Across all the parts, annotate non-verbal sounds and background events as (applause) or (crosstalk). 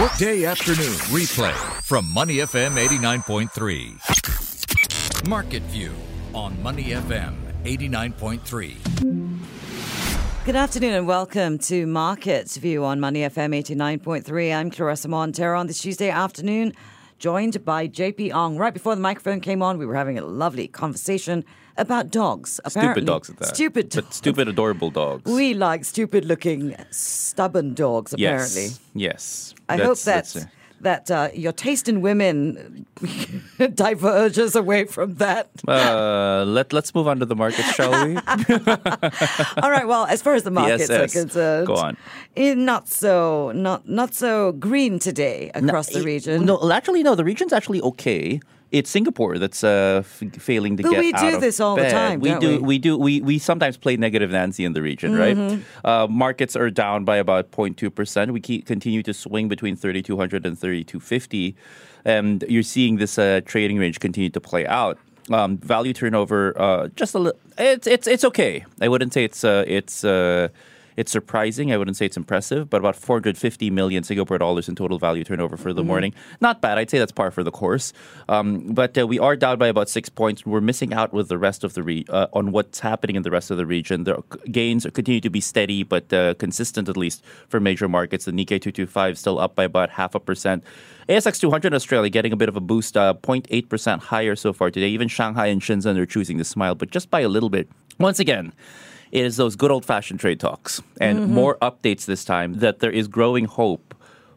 Workday afternoon replay from Money FM 89.3. Market View on Money FM 89.3. Good afternoon and welcome to Markets View on Money FM 89.3. I'm Clarissa Montero on this Tuesday afternoon, joined by JP Ong. Right before the microphone came on, we were having a lovely conversation about dogs. Apparently. Stupid dogs at that. Stupid But stupid, adorable dogs. We like stupid looking, stubborn dogs, apparently. Yes. Yes. I hope That's- that that's, uh, that uh, your taste in women (laughs) diverges away from that. Uh, let let's move on to the markets, shall we? (laughs) All right. Well, as far as the markets are yes. concerned, Go on. eh, not so not not so green today across the it- region. No, actually, no. The region's actually okay. It's Singapore that's uh, f- failing to But get we out do of this all the time, We do. we? do. We we sometimes play negative Nancy in the region, right? Mm-hmm. Uh, markets are down by about 0.2 percent. We keep, continue to swing between 3,200 and 3,250, and you're seeing this uh, trading range continue to play out. Um, value turnover, uh, just a little. It's it's it's okay. I wouldn't say it's uh, it's. It's surprising. I wouldn't say it's impressive, but about 450 million Singapore dollars in total value turnover for the Mm-hmm. morning. Not bad. I'd say that's par for the course. Um, but uh, we are down by about six points. We're missing out with the rest of the re- uh, on what's happening in the rest of the region. The gains continue to be steady, but uh, consistent at least for major markets. The Nikkei 225 still up by about half a percent. ASX 200 in Australia getting a bit of a boost, uh, 0.8% higher so far today. Even Shanghai and Shenzhen are choosing to smile, but just by a little bit. Once again, it is those good old fashioned trade talks and more updates this time that there is growing hope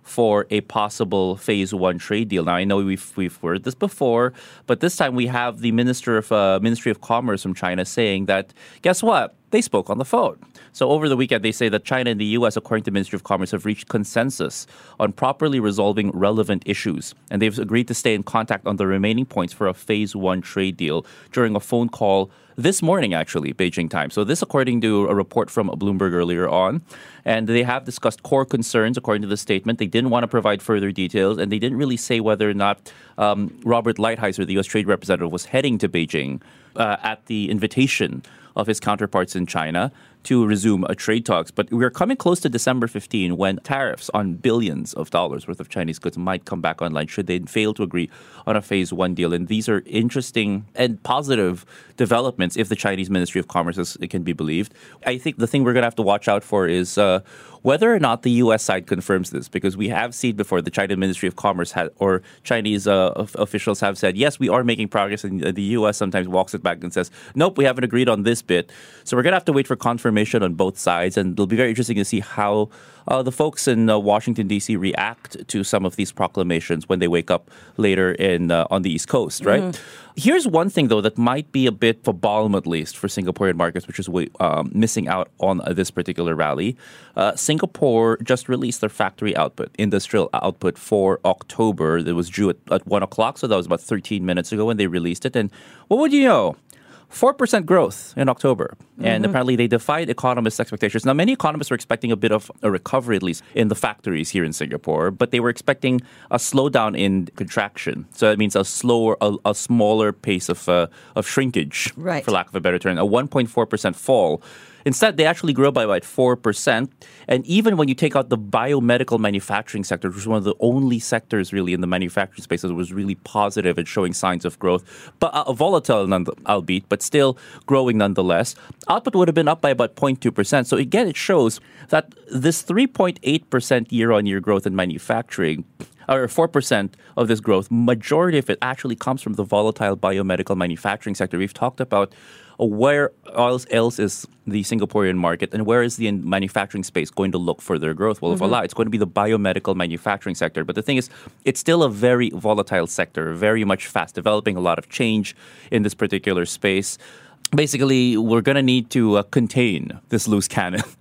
for a possible phase one trade deal. Now I know we've we've heard this before, but this time we have the minister of uh, Ministry of Commerce from China saying that guess what? They spoke on the phone. So over the weekend, they say that China and the U.S., according to the Ministry of Commerce, have reached consensus on properly resolving relevant issues, and they've agreed to stay in contact on the remaining points for a phase one trade deal during a phone call this morning, actually, Beijing time. So this, according to a report from Bloomberg earlier on, and they have discussed core concerns, according to the statement. They didn't want to provide further details, and they didn't really say whether or not um, Robert Lighthizer, the U.S. Trade Representative, was heading to Beijing uh, at the invitation of his counterparts in China to resume a trade talks. But we're coming close to December 15 when tariffs on billions of dollars worth of Chinese goods might come back online should they fail to agree on a phase one deal. And these are interesting and positive developments if the Chinese Ministry of Commerce is, can be believed. I think the thing we're going to have to watch out for is uh, whether or not the U.S. side confirms this, because we have seen before the China Ministry of Commerce or Chinese uh, of- officials have said, yes, we are making progress, and the U.S. sometimes walks it back and says, nope, we haven't agreed on this bit. So we're going to have to wait for confirmation on both sides, and it'll be very interesting to see how uh, the folks in uh, Washington D.C. react to some of these proclamations when they wake up later in uh, on the East Coast, right? Here's one thing though that might be a bit of a balm, at least for Singaporean markets, which is um, missing out on uh, this particular rally. Uh, Singapore just released their factory output, industrial output for October. That was due at, at one o'clock, so that was about 13 minutes ago when they released it. And what would you know? 4% growth in October. And apparently they defied economists' expectations. Now, many economists were expecting a bit of a recovery, at least in the factories here in Singapore, but they were expecting a slowdown in contraction. So that means a slower, a, a smaller pace of, uh, of shrinkage, Right. for lack of a better term, a 1.4% fall. Instead, they actually grew by about 4%. And even when you take out the biomedical manufacturing sector, which was one of the only sectors really in the manufacturing space that was really positive and showing signs of growth, but uh, volatile, albeit, but still growing nonetheless, output would have been up by about 0.2%. So again, it shows that this 3.8% year on year growth in manufacturing or 4% of this growth, majority of it actually comes from the volatile biomedical manufacturing sector. We've talked about where else, else is the Singaporean market and where is the manufacturing space going to look for their growth? Well, voila, it's going to be the biomedical manufacturing sector. But the thing is, it's still a very volatile sector, very much fast developing, a lot of change in this particular space. Basically, we're going to need to uh, contain this loose cannon. (laughs)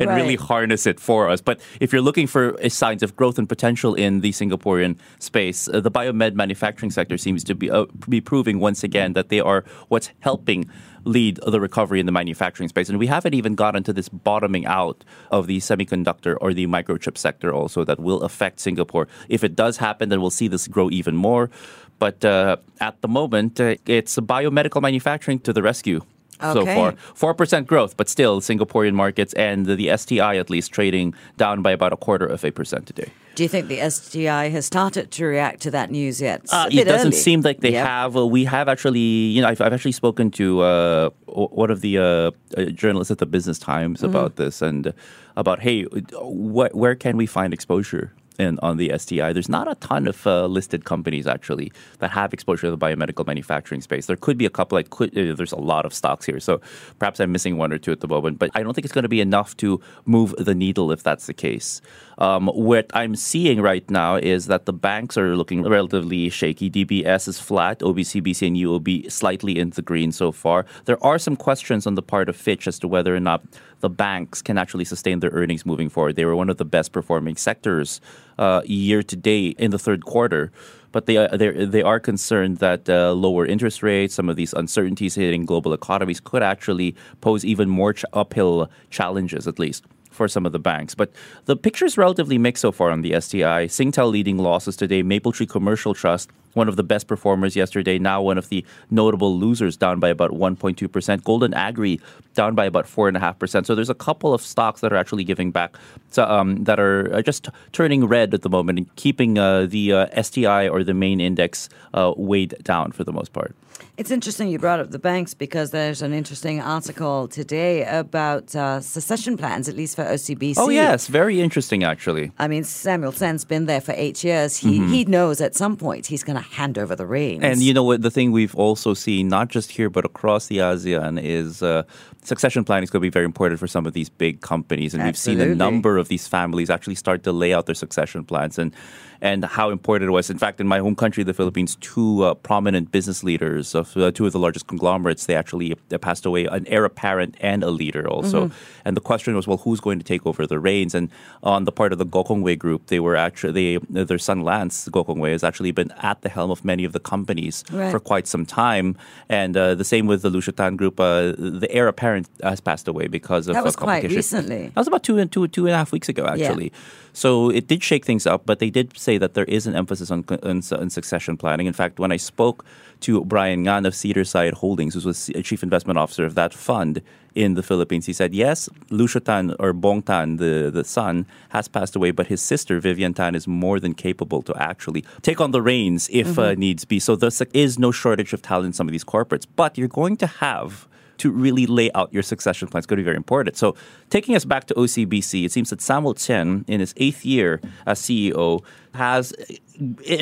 and really harness it for us. But if you're looking for uh, signs of growth and potential in the Singaporean space, uh, the biomed manufacturing sector seems to be uh, be proving once again that they are what's helping lead the recovery in the manufacturing space. And we haven't even gotten to this bottoming out of the semiconductor or the microchip sector also that will affect Singapore. If it does happen, then we'll see this grow even more. But uh, at the moment, uh, it's biomedical manufacturing to the rescue so Okay. far. Four percent growth, but still Singaporean markets and the, the STI at least trading down by about a quarter of a percent today. Do you think the STI has started to react to that news yet? Uh, it doesn't early. seem like they Yep. have. Well, we have actually, you know, I've, I've actually spoken to uh, one of the uh, uh, journalists at the Business Times Mm-hmm. about this and about, hey, what, where can we find exposure? In, on the STI, there's not a ton of uh, listed companies actually that have exposure to the biomedical manufacturing space. There could be a couple. I could. Uh, there's a lot of stocks here, so perhaps I'm missing one or two at the moment. But I don't think it's going to be enough to move the needle if that's the case. Um, what I'm seeing right now is that the banks are looking relatively shaky. DBS is flat. OBC, BC, and UOB slightly in the green so far. There are some questions on the part of Fitch as to whether or not the banks can actually sustain their earnings moving forward. They were one of the best performing sectors uh, year to date in the third quarter. But they are, they they are concerned that uh, lower interest rates, some of these uncertainties hitting global economies, could actually pose even more ch- uphill challenges, at least for some of the banks. But the picture is relatively mixed so far on the STI. Singtel leading losses today. Mapletree Commercial Trust, one of the best performers yesterday, now one of the notable losers, down by about 1.2%. Golden Agri down by about 4.5%. So there's a couple of stocks that are actually giving back, so, um, that are uh, just turning red at the moment and keeping uh, the uh, STI or the main index uh, weighed down for the most part. It's interesting you brought up the banks because there's an interesting article today about uh, secession plans, at least for OCBC. Oh, yes. Very interesting, actually. I mean, Samuel Tsien's been there for eight years. He he knows at some point he's going to hand over the reins. And you know what? The thing we've also seen, not just here but across the ASEAN, is uh, succession planning is going to be very important for some of these big companies, and we've seen a number of these families actually start to lay out their succession plans and. And how important it was. In fact, in my home country, the Philippines, two uh, prominent business leaders of uh, two of the largest conglomerates, they actually uh, passed away, an heir apparent and a leader also. And the question was, well, who's going to take over the reins? And on the part of the Gokongwei group, they were actually, they, their son Lance Gokongwei has actually been at the helm of many of the companies Right. for quite some time. And uh, the same with the Lucio Tan group. Uh, the heir apparent has passed away because of That was quite recently. That was about two and two two and a half weeks ago, actually. Yeah. So it did shake things up, but they did say that there is an emphasis on, on, on succession planning. In fact, when I spoke to Brian Ngan of Cedarside Holdings, who was chief investment officer of that fund in the Philippines, he said, yes, Lucio Tan or Bong Tan, the, the son, has passed away, but his sister, Vivian Tan, is more than capable to actually take on the reins if uh, needs be. So there is no shortage of talent in some of these corporates, but you're going to have to really lay out your succession plan is going to be very important. So, taking us back to OCBC, it seems that Samuel Tsien, in his eighth year as CEO, has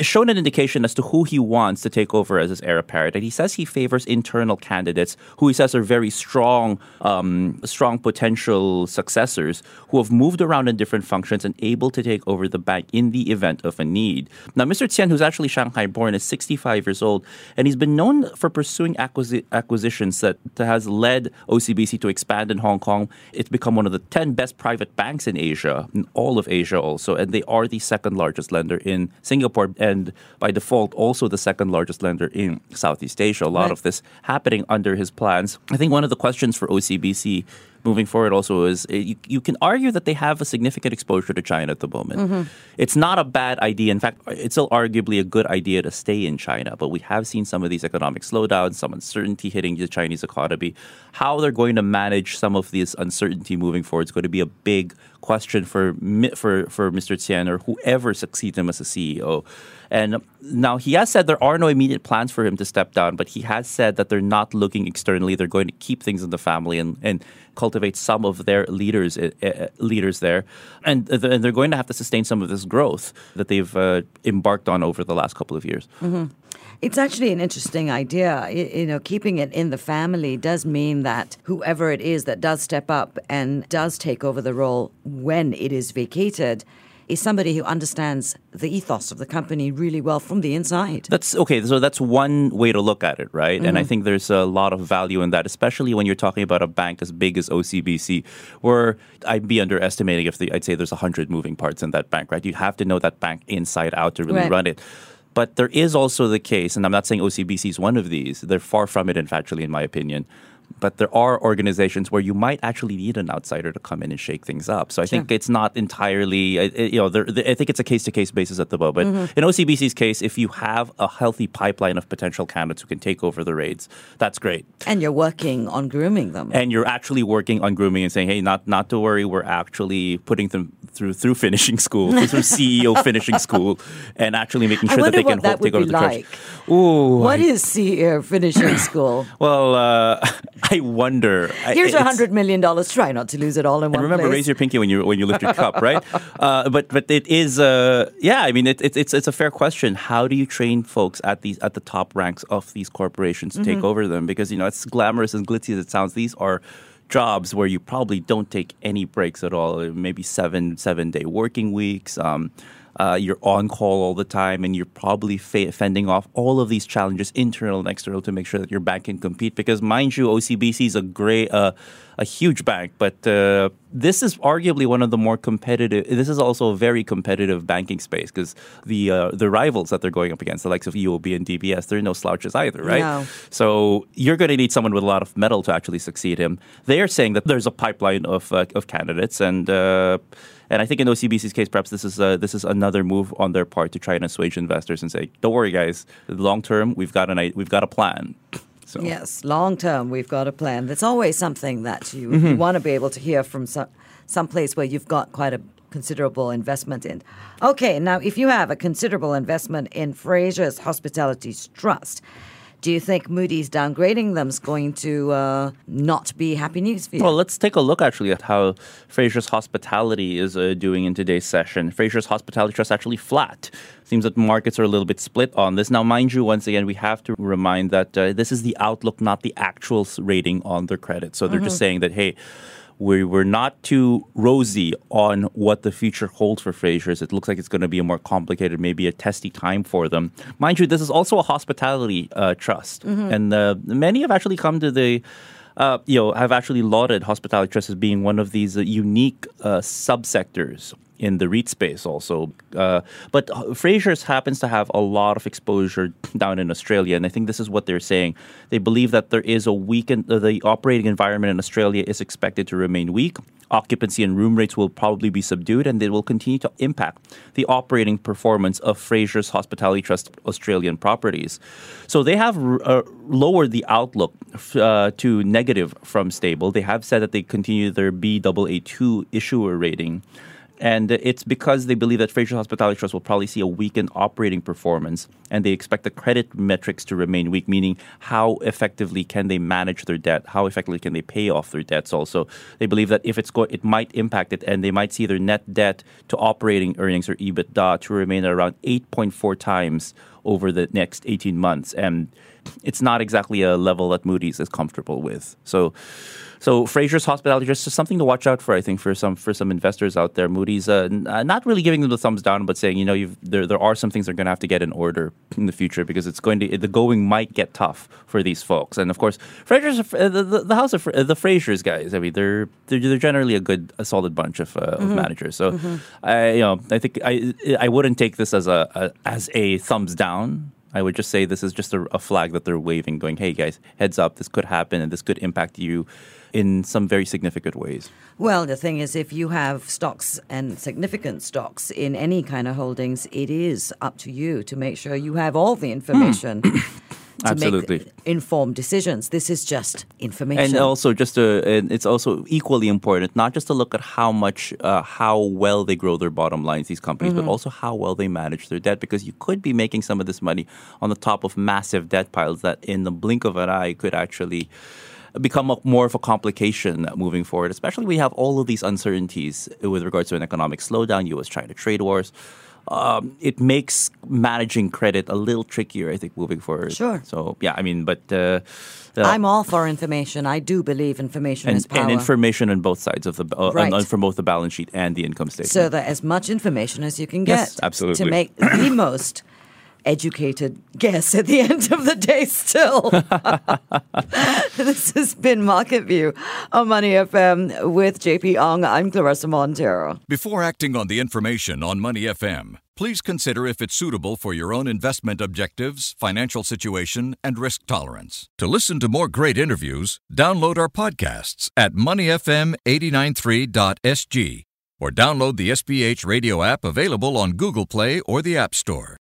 shown an indication as to who he wants to take over as his heir apparent. And he says he favors internal candidates who he says are very strong, um, strong potential successors who have moved around in different functions and able to take over the bank in the event of a need. Now, Mr. Tsien, who's actually Shanghai born, is 65 years old, and he's been known for pursuing acquisi- acquisitions that has led OCBC to expand in Hong Kong. It's become one of the 10 best private banks in Asia, in all of Asia also, and they are the second largest lender in Singapore, and by default, also the second largest lender in Southeast Asia. A lot Right. of this happening under his plans. I think one of the questions for OCBC moving forward also is uh, you, you can argue that they have a significant exposure to China at the moment. It's not a bad idea. In fact, it's still arguably a good idea to stay in China, but we have seen some of these economic slowdowns, some uncertainty hitting the Chinese economy. How they're going to manage some of this uncertainty moving forward is going to be a big question for for for Mr. Tsien or whoever succeeds him as a CEO. And now he has said there are no immediate plans for him to step down, but he has said that they're not looking externally. They're going to keep things in the family and, and cultivate some of their leaders uh, leaders there, and, th- and they're going to have to sustain some of this growth that they've uh, embarked on over the last couple of years. It's actually an interesting idea. You know, keeping it in the family does mean that whoever it is that does step up and does take over the role when it is vacated is somebody who understands the ethos of the company really well from the inside. That's okay. So that's one way to look at it, right? And I mm-hmm. think there's a lot of value in that, especially when you're talking about a bank as big as OCBC, where I'd be underestimating if the, I'd say there's 100 moving parts in that bank, right? You have to know that bank inside out to really Right. run it. But there is also the case, and I'm not saying OCBC is one of these, they're far from it, in fact, actually, in my opinion. But there are organizations where you might actually need an outsider to come in and shake things up. So I think it's not entirely, you know, there, I think it's a case to case basis at the moment. Mm-hmm. In OCBC's case, if you have a healthy pipeline of potential candidates who can take over the raids, that's great. And you're working on grooming them. And you're actually working on grooming and saying, hey, not not to worry, we're actually putting them through through finishing school, through CEO (laughs) finishing school, and actually making sure that they can that hold, take over the like. church. Ooh, What is CEO finishing (coughs) school? well, uh, (laughs) I wonder. Here's a hundred million dollars. Try not to lose it all in one remember, place. raise your pinky when you when you lift your cup, right? (laughs) Uh, but but it is, uh, yeah. I mean, it, it, it's it's a fair question. How do you train folks at these at the top ranks of these corporations to Mm-hmm. take over them? Because you know, it's glamorous and glitzy as it sounds. These are jobs where you probably don't take any breaks at all. Maybe seven seven day working weeks. Um, uh, you're on call all the time, and you're probably fa- fending off all of these challenges, internal and external, to make sure that your bank can compete. Because, mind you, OCBC is a great, uh, a huge bank, but uh, this is arguably one of the more competitive. This is also a very competitive banking space because the uh, the rivals that they're going up against, the likes of UOB and DBS, they're no slouches either, right? No. So you're going to need someone with a lot of mettle to actually succeed him. They are saying that there's a pipeline of uh, of candidates, and uh, and I think in OCBC's case, perhaps this is uh, this is another move on their part to try and assuage investors and say, "Don't worry, guys. Long term, we've got an we've got a plan." (laughs) So Yes, long term, we've got a plan. That's always something that you, Mm-hmm. you want to be able to hear from some, some place where you've got quite a considerable investment in. Okay, now if you have a considerable investment in Fraser's Hospitality Trust, do you think Moody's downgrading them is going to uh, not be happy news for you? Well, let's take a look actually at how Fraser's Hospitality is uh, doing in today's session. Fraser's Hospitality Trust actually flat. Seems that markets are a little bit split on this. Now, mind you, once again, we have to remind that uh, this is the outlook, not the actual rating on their credit. So they're just saying that, hey, we were not too rosy on what the future holds for Frasers. It looks like it's going to be a more complicated, maybe a testy time for them. Mind you, this is also a hospitality uh, trust, and uh, many have actually come to the. Uh, you know, have actually lauded hospitality trust as being one of these uh, unique uh, subsectors in the REIT space also. Uh, but uh, Frasers happens to have a lot of exposure down in Australia, and I think this is what they're saying. They believe that there is a weakened, uh, the operating environment in Australia is expected to remain weak. Occupancy and room rates will probably be subdued, and they will continue to impact the operating performance of Frasers Hospitality Trust Australian properties. So they have uh, lowered the outlook uh, to negative from stable. They have said that they continue their Baa2 issuer rating. And it's because they believe that Fraser Hospitality Trust will probably see a weakened operating performance, and they expect the credit metrics to remain weak, meaning how effectively can they manage their debt, how effectively can they pay off their debts. Also, they believe that if it's go- it might impact it, and they might see their net debt to operating earnings or EBITDA to remain at around 8.4 times over the next 18 months, and it's not exactly a level that Moody's is comfortable with. So. So Fraser's Hospitality is something to watch out for, I think, for some for some investors out there. Moody's uh, n- uh, not really giving them the thumbs down, but saying, you know, you've, there there are some things they're going to have to get in order in the future because it's going to the going might get tough for these folks. And of course, Fraser's uh, the, the, house of the Frasers guys. I mean, they're they're, they're generally a good, a solid bunch of, uh, of managers. So I you know I think I I wouldn't take this as a, a as a thumbs down. I would just say this is just a, a flag that they're waving, going, "Hey guys, heads up! This could happen, and this could impact you in some very significant ways." Well, the thing is, if you have stocks and significant stocks in any kind of holdings, it is up to you to make sure you have all the hmm. information (clears throat) to Absolutely. make informed decisions. This is just information. And also, just to, and it's also equally important not just to look at how much, uh, how well they grow their bottom lines, these companies, Mm-hmm. but also how well they manage their debt, because you could be making some of this money on the top of massive debt piles that, in the blink of an eye, could actually become a, more of a complication moving forward. Especially we have all of these uncertainties with regards to an economic slowdown, U.S.-China trade wars. Um, it makes managing credit a little trickier, I think, moving forward. Sure. So yeah, I mean, but uh, uh, I'm all for information. I do believe information and, is power. and information on both sides of the uh, on- Right. on- from both the balance sheet and the income statement. so that as much information as you can get Yes, absolutely. to make the (coughs) most educated guess at the (laughs) end of the day still. (laughs) this has been Market View on Money FM with JP Ong. I'm Clarissa Montero. Before acting on the information on Money FM, please consider if it's suitable for your own investment objectives, financial situation, and risk tolerance. To listen to more great interviews, download our podcasts at moneyfm893.sg or download the SPH radio app available on Google Play or the App Store.